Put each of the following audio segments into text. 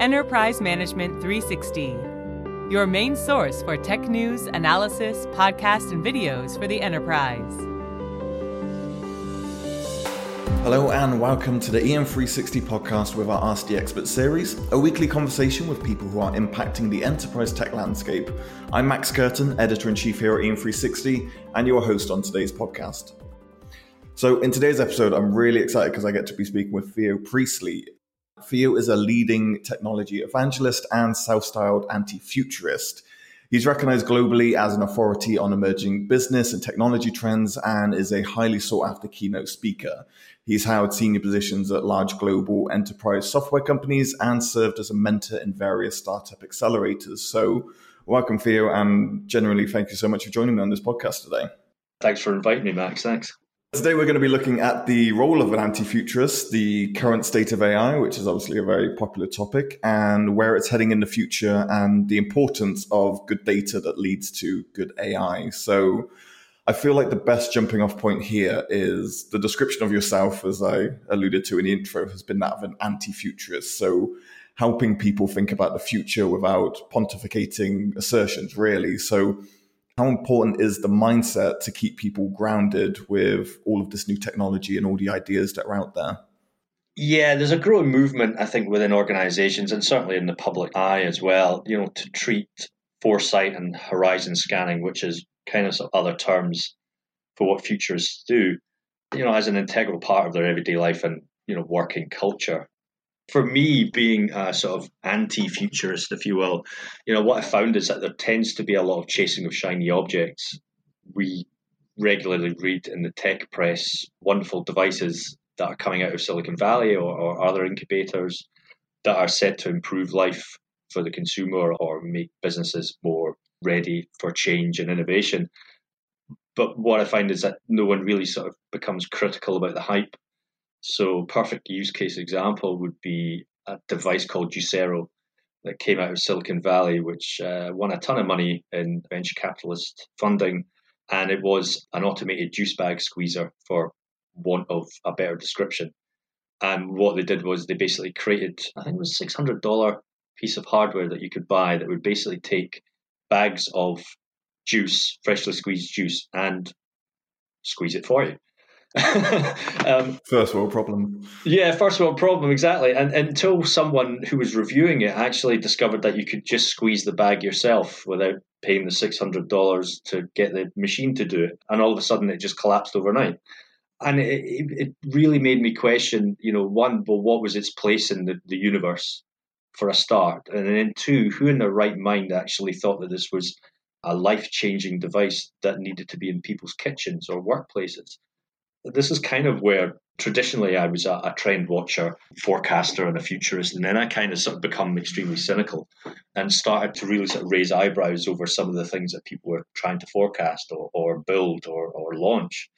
Enterprise Management 360, your main source for tech news, analysis, podcasts, and videos for the enterprise. Hello and welcome to the EM360 podcast with our Ask the Expert series, a weekly conversation with people who are impacting the enterprise tech landscape. I'm Max Curtin, editor in chief here at EM360, and your host on today's podcast. So, in today's episode, I'm really excited because I get to be speaking with Theo Priestley, Theo is a leading technology evangelist and self styled anti futurist. He's recognized globally as an authority on emerging business and technology trends and is a highly sought after keynote speaker. He's held senior positions at large global enterprise software companies and served as a mentor in various startup accelerators. So, welcome, Theo, and generally, thank you so much for joining me on this podcast today. Thanks for inviting me, Max. Thanks. Today, we're going to be looking at the role of an anti futurist, the current state of AI, which is obviously a very popular topic, and where it's heading in the future, and the importance of good data that leads to good AI. So, I feel like the best jumping off point here is the description of yourself, as I alluded to in the intro, has been that of an anti futurist. So, helping people think about the future without pontificating assertions, really. So, how important is the mindset to keep people grounded with all of this new technology and all the ideas that are out there? Yeah, there's a growing movement, I think, within organizations and certainly in the public eye as well, you know, to treat foresight and horizon scanning, which is kind of, some other terms for what futurists do, you know, as an integral part of their everyday life and, you know, working culture for me, being a sort of anti-futurist, if you will, you know, what I found is that there tends to be a lot of chasing of shiny objects. We regularly read in the tech press wonderful devices that are coming out of Silicon Valley or, or other incubators that are set to improve life for the consumer or make businesses more ready for change and innovation. But what I find is that no one really sort of becomes critical about the hype so, perfect use case example would be a device called Juicero that came out of Silicon Valley, which uh, won a ton of money in venture capitalist funding, and it was an automated juice bag squeezer, for want of a better description. And what they did was they basically created, I think it was six hundred dollar piece of hardware that you could buy that would basically take bags of juice, freshly squeezed juice, and squeeze it for you. um, first world problem. Yeah, first world problem, exactly. And, and until someone who was reviewing it actually discovered that you could just squeeze the bag yourself without paying the $600 to get the machine to do it. And all of a sudden it just collapsed overnight. And it, it really made me question, you know, one, well, what was its place in the, the universe for a start? And then two, who in their right mind actually thought that this was a life changing device that needed to be in people's kitchens or workplaces? This is kind of where traditionally I was a, a, trend watcher, forecaster, and a futurist, and then I kind of sort of become extremely cynical and started to really sort of raise eyebrows over some of the things that people were trying to forecast or, or build or, or launch.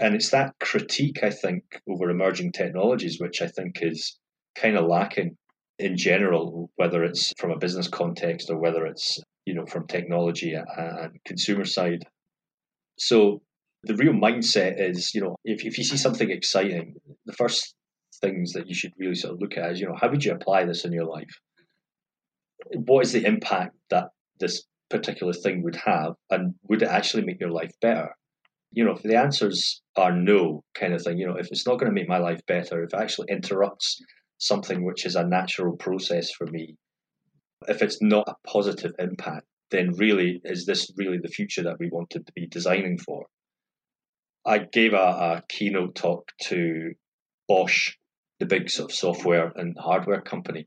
And it's that critique, I think, over emerging technologies, which I think is kind of lacking in general, whether it's from a business context or whether it's you know from technology and consumer side. So the real mindset is, you know, if, if you see something exciting, the first things that you should really sort of look at is, you know, how would you apply this in your life? What is the impact that this particular thing would have? And would it actually make your life better? You know, if the answers are no, kind of thing, you know, if it's not going to make my life better, if it actually interrupts something which is a natural process for me, if it's not a positive impact, then really is this really the future that we wanted to be designing for? I gave a, a keynote talk to Bosch, the big sort of software and hardware company,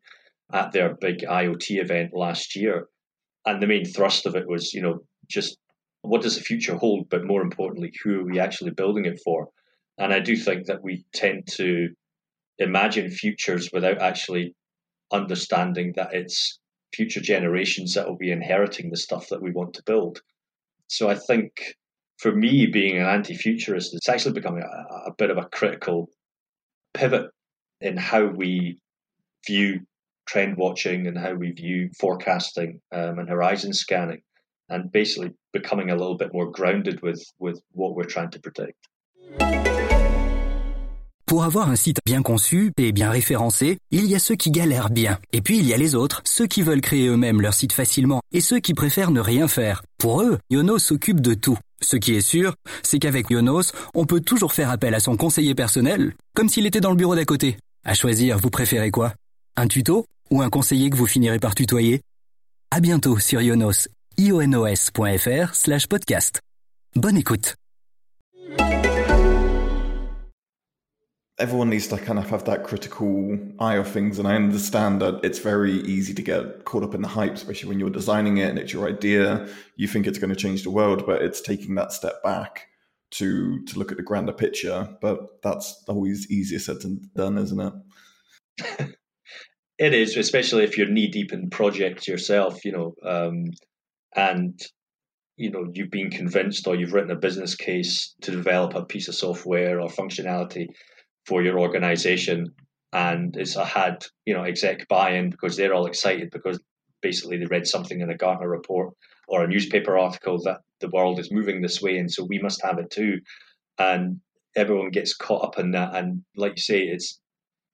at their big IoT event last year. And the main thrust of it was, you know, just what does the future hold, but more importantly, who are we actually building it for? And I do think that we tend to imagine futures without actually understanding that it's future generations that will be inheriting the stuff that we want to build. So I think for me, being an anti futurist, it's actually becoming a, a, bit of a critical pivot in how we view trend watching and how we view forecasting um, and horizon scanning, and basically becoming a little bit more grounded with, with what we're trying to predict. Pour avoir un site bien conçu et bien référencé, il y a ceux qui galèrent bien. Et puis il y a les autres, ceux qui veulent créer eux-mêmes leur site facilement et ceux qui préfèrent ne rien faire. Pour eux, Yonos s'occupe de tout. Ce qui est sûr, c'est qu'avec Yonos, on peut toujours faire appel à son conseiller personnel, comme s'il était dans le bureau d'à côté. À choisir, vous préférez quoi? Un tuto ou un conseiller que vous finirez par tutoyer? À bientôt sur Yonos, ionos.fr slash podcast. Bonne écoute everyone needs to kind of have that critical eye of things. And I understand that it's very easy to get caught up in the hype, especially when you're designing it and it's your idea. You think it's going to change the world, but it's taking that step back to to look at the grander picture. But that's always easier said than done, isn't it? it is, especially if you're knee deep in projects yourself, you know, um, and you know you've been convinced or you've written a business case to develop a piece of software or functionality for your organization. And it's had you know exec buy-in because they're all excited because basically they read something in a Gartner report or a newspaper article that the world is moving this way and so we must have it too. And everyone gets caught up in that. And like you say it's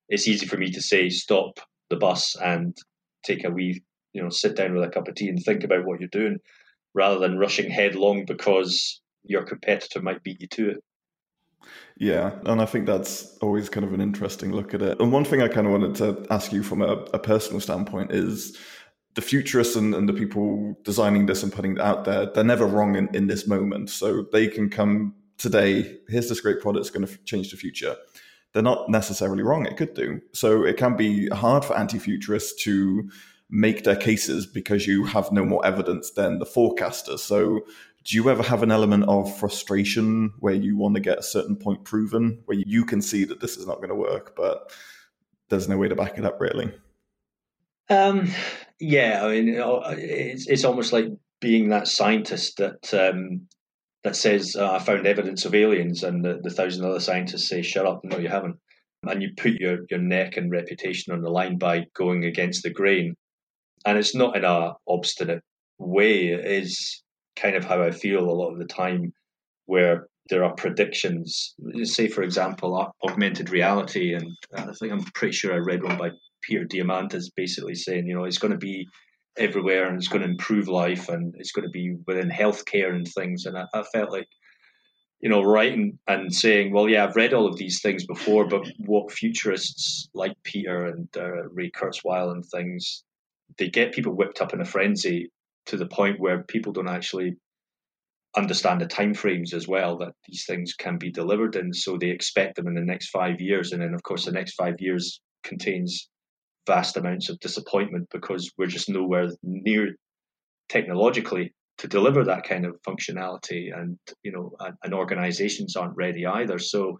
it's easy for me to say stop the bus and take a wee you know sit down with a cup of tea and think about what you're doing rather than rushing headlong because your competitor might beat you to it yeah, and I think that's always kind of an interesting look at it. And one thing I kind of wanted to ask you from a, a personal standpoint is the futurists and, and, the people designing this and putting it out there, they're never wrong in, in this moment. So they can come today, here's this great product, it's going to change the future. They're not necessarily wrong, it could do. So it can be hard for anti futurists to make their cases because you have no more evidence than the forecasters. So do you ever have an element of frustration where you want to get a certain point proven, where you can see that this is not going to work, but there's no way to back it up, really? Um, yeah, I mean, it's it's almost like being that scientist that um, that says uh, I found evidence of aliens, and the, the thousand other scientists say, "Shut up! No, you haven't." And you put your your neck and reputation on the line by going against the grain, and it's not in a obstinate way. It is kind of how I feel a lot of the time, where there are predictions. Say, for example, augmented reality, and I think I'm pretty sure I read one by Peter Diamandis, basically saying, you know, it's going to be everywhere and it's going to improve life and it's going to be within healthcare and things. And I, I felt like, you know, writing and saying, well, yeah, I've read all of these things before, but what futurists like Peter and uh, Ray Kurzweil and things, they get people whipped up in a frenzy to the point where people don't actually understand the timeframes as well that these things can be delivered in. So they expect them in the next five years, and then of course the next five years contains vast amounts of disappointment because we're just nowhere near technologically to deliver that kind of functionality, and you know, and, and organizations aren't ready either. So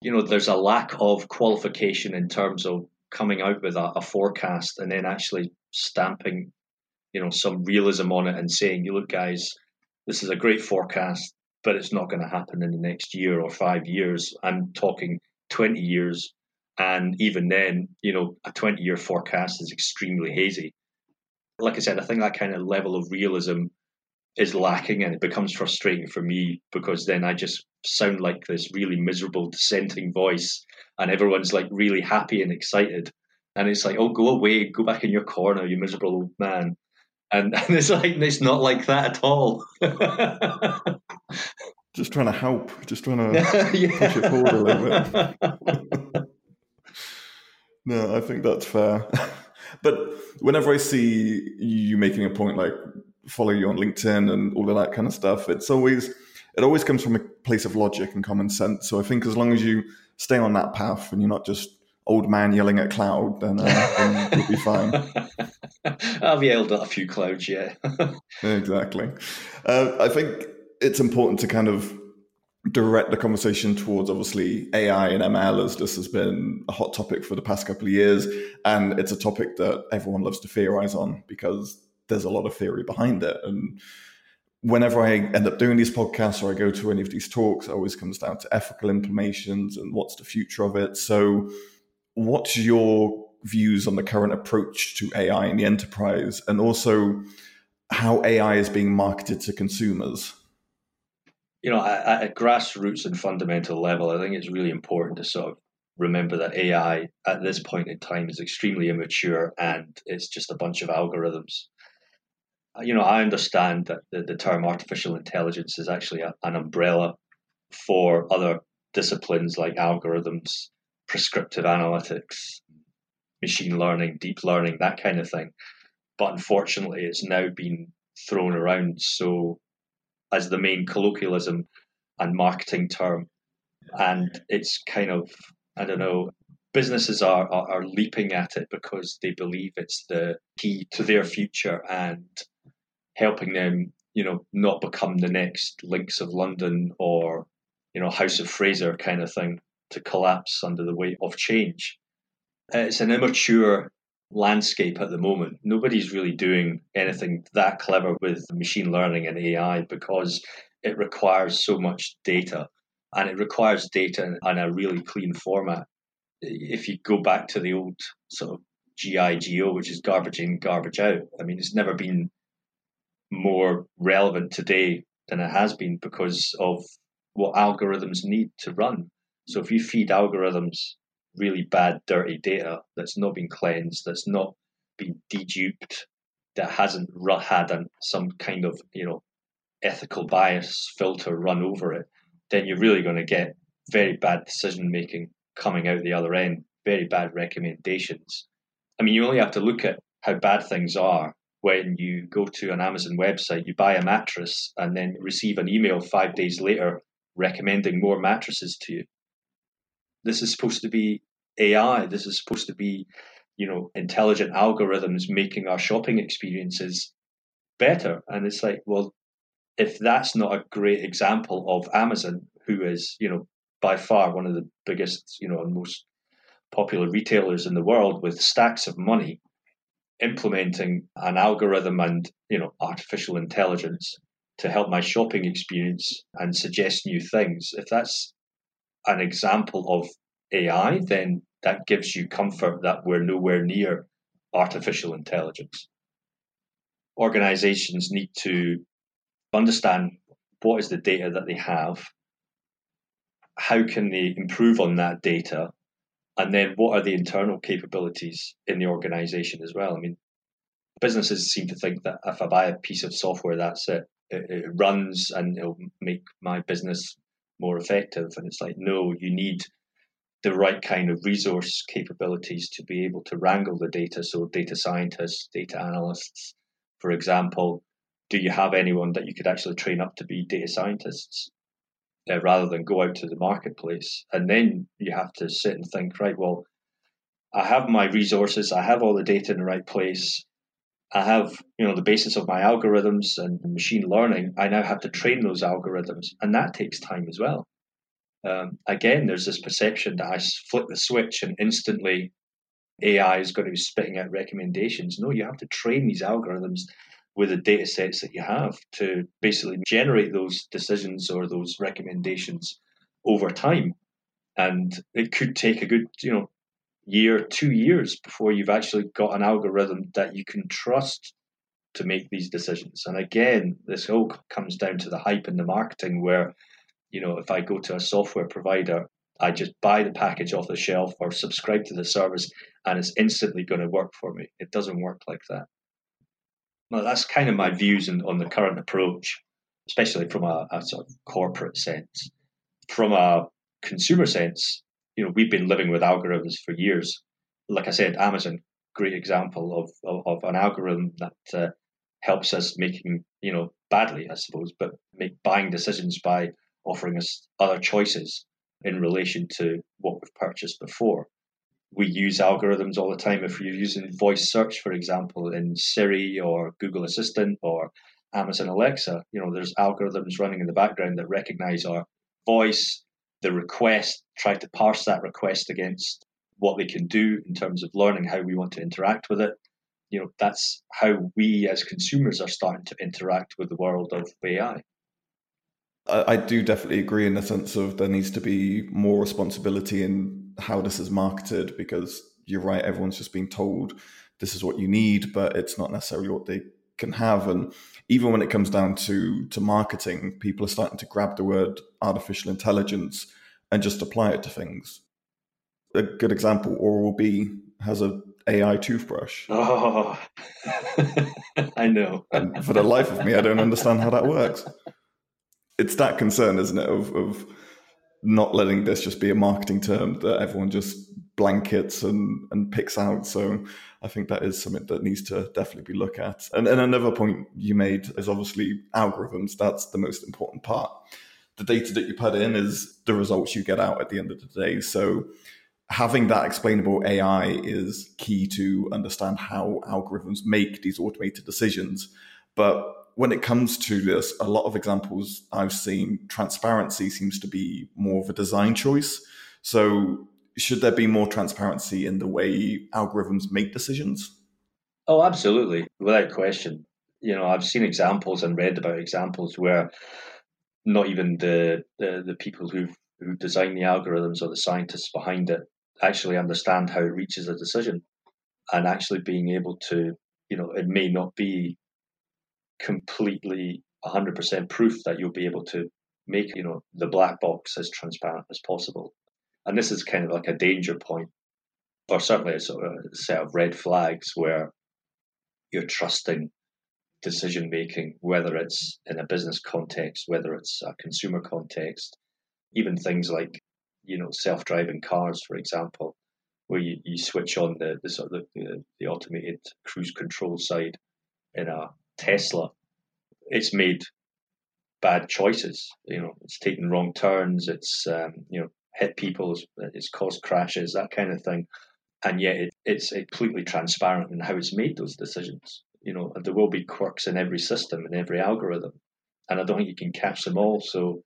you know, there's a lack of qualification in terms of coming out with a, a forecast and then actually stamping you know some realism on it and saying, "You look, guys, this is a great forecast, but it's not going to happen in the next year or five years." I'm talking twenty years, and even then, you know, a twenty-year forecast is extremely hazy. Like I said, I think that kind of level of realism is lacking, and it becomes frustrating for me because then I just sound like this really miserable dissenting voice, and everyone's like really happy and excited. And it's like, oh, go away, go back in your corner, you miserable old man and, and it's like it's not like that at all. just trying to help, just trying to yeah. push it forward a little bit. no, I think that's fair. but whenever I see you making a point like follow you on LinkedIn and all of that kind of stuff, it's always it always comes from a place of logic and common sense. So I think as long as you stay on that path and you're not just old man yelling at cloud, then, uh, then you'll be fine. I've yelled at a few clouds, yeah. exactly. Uh, I think it's important to kind of direct the conversation towards obviously AI and ML as this has been a hot topic for the past couple of years. And it's a topic that everyone loves to theorize on because there's a lot of theory behind it. And whenever I end up doing these podcasts or I go to any of these talks, it always comes down to ethical implications and what's the future of it. So what's your views on the current approach to AI in the enterprise and also how AI is being marketed to consumers? You know, at, grassroots and fundamental level, I think it's really important to sort of remember that AI at this point in time is extremely immature and it's just a bunch of algorithms. Uh, you know, I understand that the, the term artificial intelligence is actually a, an umbrella for other disciplines like algorithms, prescriptive analytics, machine learning, deep learning, that kind of thing. But unfortunately, it's now been thrown around so as the main colloquialism and marketing term. And it's kind of, I don't know, businesses are, are, are leaping at it because they believe it's the key to their future and helping them, you know, not become the next Links of London or, you know, House of Fraser kind of thing to collapse under the weight of change. It's an immature landscape at the moment. Nobody's really doing anything that clever with machine learning and AI because it requires so much data and it requires data in a really clean format. If you go back to the old sort of GIGO, which is garbage in, garbage out, I mean, it's never been more relevant today than it has been because of what algorithms need to run. So if you feed algorithms really bad, dirty data that's not been cleansed, that's not been deduped, that hasn't had some kind of you know ethical bias filter run over it, then you're really going to get very bad decision making coming out the other end, very bad recommendations. I mean, you only have to look at how bad things are when you go to an Amazon website, you buy a mattress, and then receive an email five days later recommending more mattresses to you. This is supposed to be AI. This is supposed to be, you know, intelligent algorithms making our shopping experiences better. And it's like, well, if that's not a great example of Amazon, who is, you know, by far one of the biggest, you know, and most popular retailers in the world with stacks of money, implementing an algorithm and, you know, artificial intelligence to help my shopping experience and suggest new things. If that's an example of AI, then that gives you comfort that we're nowhere near artificial intelligence. Organizations need to understand what is the data that they have, how can they improve on that data, and then what are the internal capabilities in the organization as well. I mean, businesses seem to think that if I buy a piece of software, that's it. It, it runs and it'll make my business more effective. And it's like, no, you need the right kind of resource capabilities to be able to wrangle the data. So, data scientists, data analysts, for example, do you have anyone that you could actually train up to be data scientists uh, rather than go out to the marketplace? And then you have to sit and think, right, well, I have my resources, I have all the data in the right place. I have, you know, the basis of my algorithms and machine learning. I now have to train those algorithms, and that takes time as well. Um, again, there's this perception that I flip the switch and instantly AI is going to be spitting out recommendations. No, you have to train these algorithms with the data sets that you have to basically generate those decisions or those recommendations over time. And it could take a good, you know, year, two years before you've actually got an algorithm that you can trust to make these decisions. And again, this all comes down to the hype in the marketing where you know, if I go to a software provider, I just buy the package off the shelf or subscribe to the service and it's instantly going to work for me. It doesn't work like that. Well, that's kind of my views on, on the current approach, especially from a, a sort of corporate sense. From a consumer sense, you know, we've been living with algorithms for years. Like I said, Amazon, great example of, of, of an algorithm that uh, helps us making, you know, badly, I suppose, but make buying decisions by offering us other choices in relation to what we've purchased before. We use algorithms all the time. If you're using voice search, for example, in Siri or Google Assistant or Amazon Alexa, you know, there's algorithms running in the background that recognize our voice, the request, try to parse that request against what they can do in terms of learning how we want to interact with it. You know, that's how we as consumers are starting to interact with the world of AI. I, do definitely agree in the sense of there needs to be more responsibility in how this is marketed because you're right, everyone's just being told this is what you need, but it's not necessarily what they can have. And even when it comes down to to marketing, people are starting to grab the word artificial intelligence and just apply it to things. A good example, Oral B has a AI toothbrush. Oh, I know. and for the life of me, I don't understand how that works. It's that concern, isn't it, of, of not letting this just be a marketing term that everyone just blankets and, and picks out. So I think that is something that needs to definitely be looked at. And, and another point you made is obviously algorithms. That's the most important part. The data that you put in is the results you get out at the end of the day. So having that explainable AI is key to understand how algorithms make these automated decisions. But when it comes to this, a lot of examples I've seen, transparency seems to be more of a design choice. So, should there be more transparency in the way algorithms make decisions? Oh, absolutely, without question. You know, I've seen examples and read about examples where not even the the, the people who who design the algorithms or the scientists behind it actually understand how it reaches a decision and actually being able to you know it may not be completely 100% proof that you'll be able to make you know the black box as transparent as possible. And this is kind of like a danger point or certainly a sort of set of red flags where you're trusting decision making whether it's in a business context whether it's a consumer context even things like you know self-driving cars, for example, where you, you switch on the, the sort of the, the automated cruise control side in a Tesla, it's made bad choices. You know, it's taken wrong turns. It's um, you know hit people. It's, caused crashes, that kind of thing. And yet, it, it's completely transparent in how it's made those decisions. You know, there will be quirks in every system and every algorithm, and I don't think you can catch them all. So,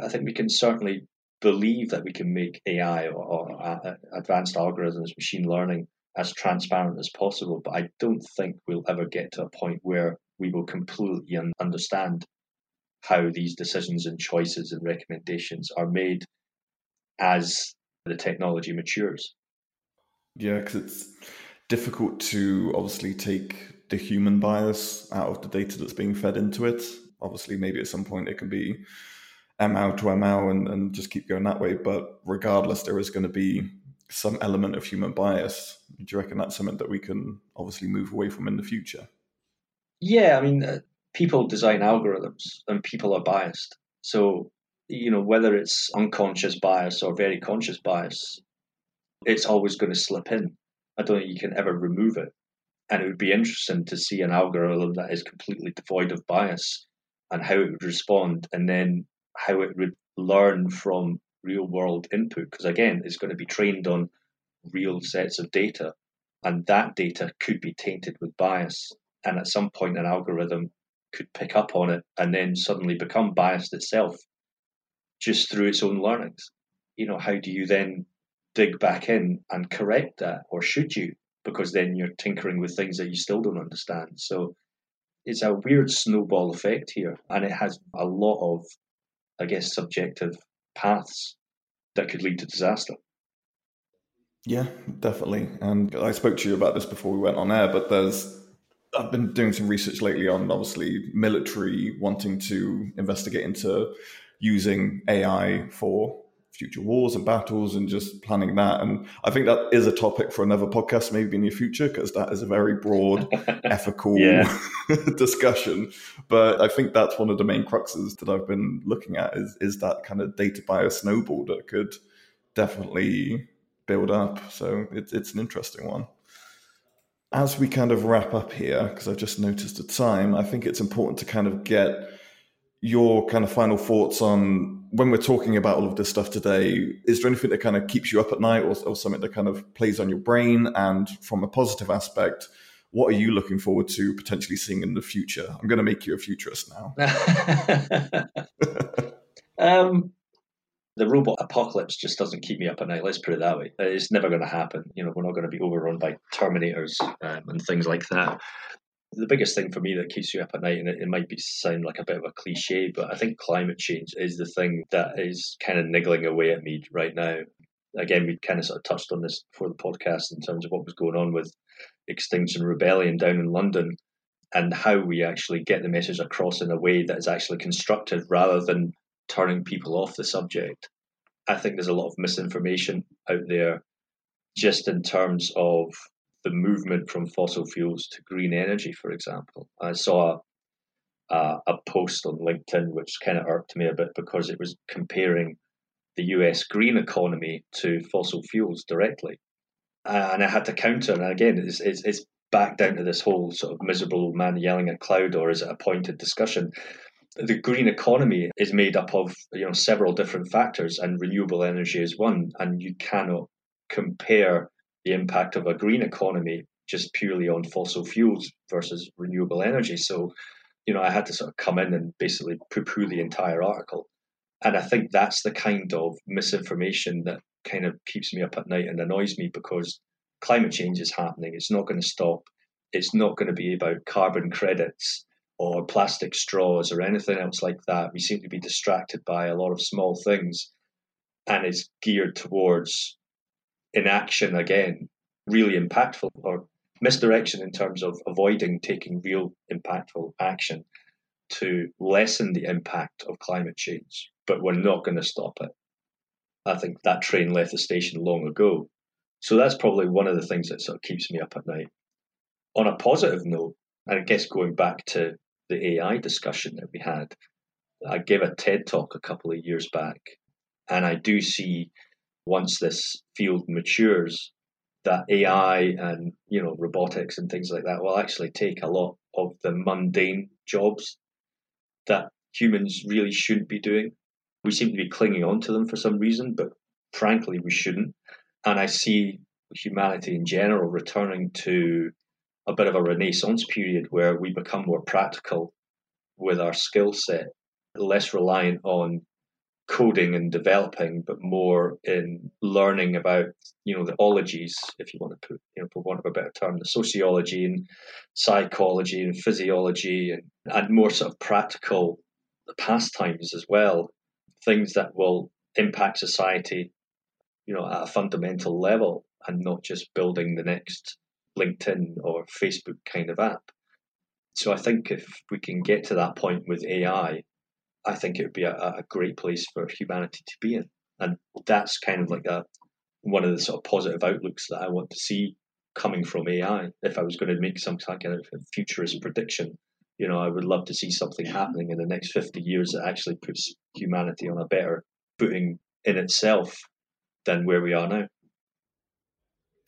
I think we can certainly believe that we can make AI or, or uh, advanced algorithms, machine learning, as transparent as possible. But I don't think we'll ever get to a point where we will completely un- understand how these decisions and choices and recommendations are made as the technology matures. Yeah, because it's difficult to obviously take the human bias out of the data that's being fed into it. Obviously, maybe at some point it can be ML to ML and, and just keep going that way. But regardless, there is going to be some element of human bias. Do you reckon that's something that we can obviously move away from in the future? Yeah, I mean, uh, people design algorithms and people are biased. So, you know, whether it's unconscious bias or very conscious bias, it's always going to slip in. I don't think you can ever remove it. And it would be interesting to see an algorithm that is completely devoid of bias and how it would respond. And then how it would learn from real world input because again it's going to be trained on real sets of data and that data could be tainted with bias and at some point an algorithm could pick up on it and then suddenly become biased itself just through its own learnings. You know how do you then dig back in and correct that or should you? Because then you're tinkering with things that you still don't understand. So it's a weird snowball effect here and it has a lot of I guess, subjective paths that could lead to disaster. Yeah, definitely. And I spoke to you about this before we went on air, but there's I've been doing some research lately on obviously military wanting to investigate into using AI for future wars and battles and just planning that. And I think that is a topic for another podcast, maybe in the future, because that is a very broad, ethical discussion. But I think that's one of the main cruxes that I've been looking at is is that kind of data bias snowball that could definitely build up. So it's it's an interesting one. As we kind of wrap up here, because I've just noticed the time, I think it's important to kind of get your kind of final thoughts on when we're talking about all of this stuff today. Is there anything that kind of keeps you up at night or, or something that kind of plays on your brain? And from a positive aspect, what are you looking forward to potentially seeing in the future? I'm going to make you a futurist now. um, the robot apocalypse just doesn't keep me up at night. Let's put it that way. It's never going to happen. You know, we're not going to be overrun by terminators um, and things like that the biggest thing for me that keeps you up at night, and it, it, might be sound like a bit of a cliche, but I think climate change is the thing that is kind of niggling away at me right now. Again, we kind of sort of touched on this before the podcast in terms of what was going on with Extinction Rebellion down in London and how we actually get the message across in a way that is actually constructive rather than turning people off the subject. I think there's a lot of misinformation out there just in terms of the movement from fossil fuels to green energy, for example. I saw a, a, a post on LinkedIn which kind of irked me a bit because it was comparing the US green economy to fossil fuels directly. And I had to counter, and again, it's, it's, it's back down to this whole sort of miserable man yelling at cloud, or is it a pointed discussion? The green economy is made up of you know several different factors, and renewable energy is one. And you cannot compare the impact of a green economy just purely on fossil fuels versus renewable energy. So, you know, I had to sort of come in and basically poo poo the entire article. And I think that's the kind of misinformation that kind of keeps me up at night and annoys me because climate change is happening. It's not going to stop. It's not going to be about carbon credits or plastic straws or anything else like that. We seem to be distracted by a lot of small things and it's geared towards inaction again, really impactful or misdirection in terms of avoiding taking real impactful action to lessen the impact of climate change. But we're not going to stop it. I think that train left the station long ago. So that's probably one of the things that sort of keeps me up at night. On a positive note, and I guess going back to the AI discussion that we had, I gave a TED talk a couple of years back, and I do see once this field matures, that AI and you know robotics and things like that will actually take a lot of the mundane jobs that humans really shouldn't be doing. We seem to be clinging on to them for some reason, but frankly, we shouldn't. And I see humanity in general returning to a bit of a renaissance period where we become more practical with our skill set, less reliant on coding and developing, but more in learning about, you know, the ologies, if you want to put, you know, for want of a better term, the sociology and psychology and physiology and, and more sort of practical pastimes as well, things that will impact society, you know, at a fundamental level and not just building the next LinkedIn or Facebook kind of app. So I think if we can get to that point with AI, I think it would be a, a great place for humanity to be in. And that's kind of like a one of the sort of positive outlooks that I want to see coming from AI. If I was going to make some kind of futurist prediction, you know, I would love to see something happening in the next 50 years that actually puts humanity on a better footing in itself than where we are now.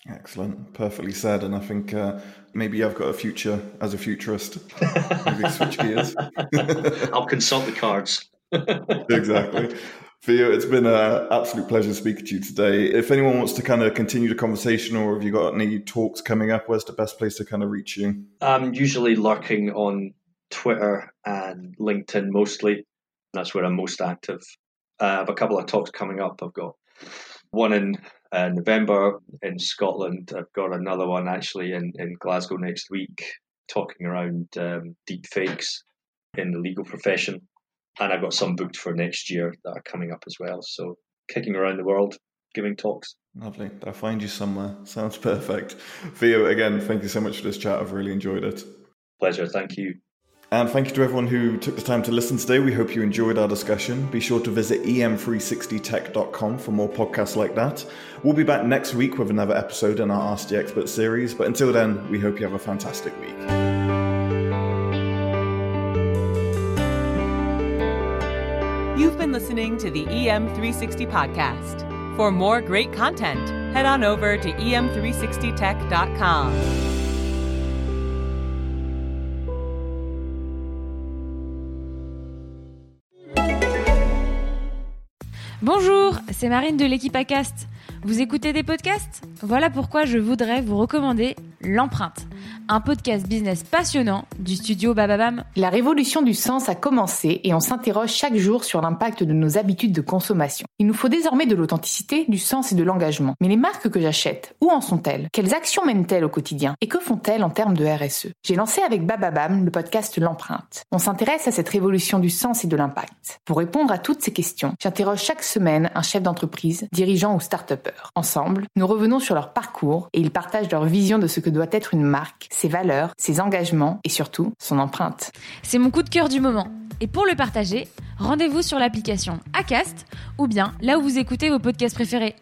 Excellent, perfectly said. And I think uh, maybe I've got a future as a futurist. maybe switch gears. I'll consult the cards. exactly. Theo, it's been an absolute pleasure speaking to you today. If anyone wants to kind of continue the conversation or have you got any talks coming up, where's the best place to kind of reach you? I'm usually lurking on Twitter and LinkedIn mostly. That's where I'm most active. Uh, I have a couple of talks coming up. I've got one in uh, November in Scotland. I've got another one actually in, in Glasgow next week, talking around um, deep fakes in the legal profession. And I've got some booked for next year that are coming up as well. So kicking around the world, giving talks. Lovely. I'll find you somewhere. Sounds perfect. Theo, again, thank you so much for this chat. I've really enjoyed it. Pleasure. Thank you. And thank you to everyone who took the time to listen today. We hope you enjoyed our discussion. Be sure to visit em360tech.com for more podcasts like that. We'll be back next week with another episode in our Ask the Expert series. But until then, we hope you have a fantastic week. You've been listening to the EM360 podcast. For more great content, head on over to em360tech.com. Bonjour, c'est Marine de l'équipe ACAST. Vous écoutez des podcasts? Voilà pourquoi je voudrais vous recommander L'empreinte, un podcast business passionnant du studio Bababam. La révolution du sens a commencé et on s'interroge chaque jour sur l'impact de nos habitudes de consommation. Il nous faut désormais de l'authenticité, du sens et de l'engagement. Mais les marques que j'achète, où en sont-elles? Quelles actions mènent-elles au quotidien? Et que font-elles en termes de RSE J'ai lancé avec Bababam le podcast L'empreinte. On s'intéresse à cette révolution du sens et de l'impact. Pour répondre à toutes ces questions, j'interroge chaque semaine un chef d'entreprise, dirigeant ou start-upper. Ensemble, nous revenons sur leur parcours et ils partagent leur vision de ce que doit être une marque, ses valeurs, ses engagements et surtout son empreinte. C'est mon coup de cœur du moment. Et pour le partager, rendez-vous sur l'application Acast ou bien là où vous écoutez vos podcasts préférés.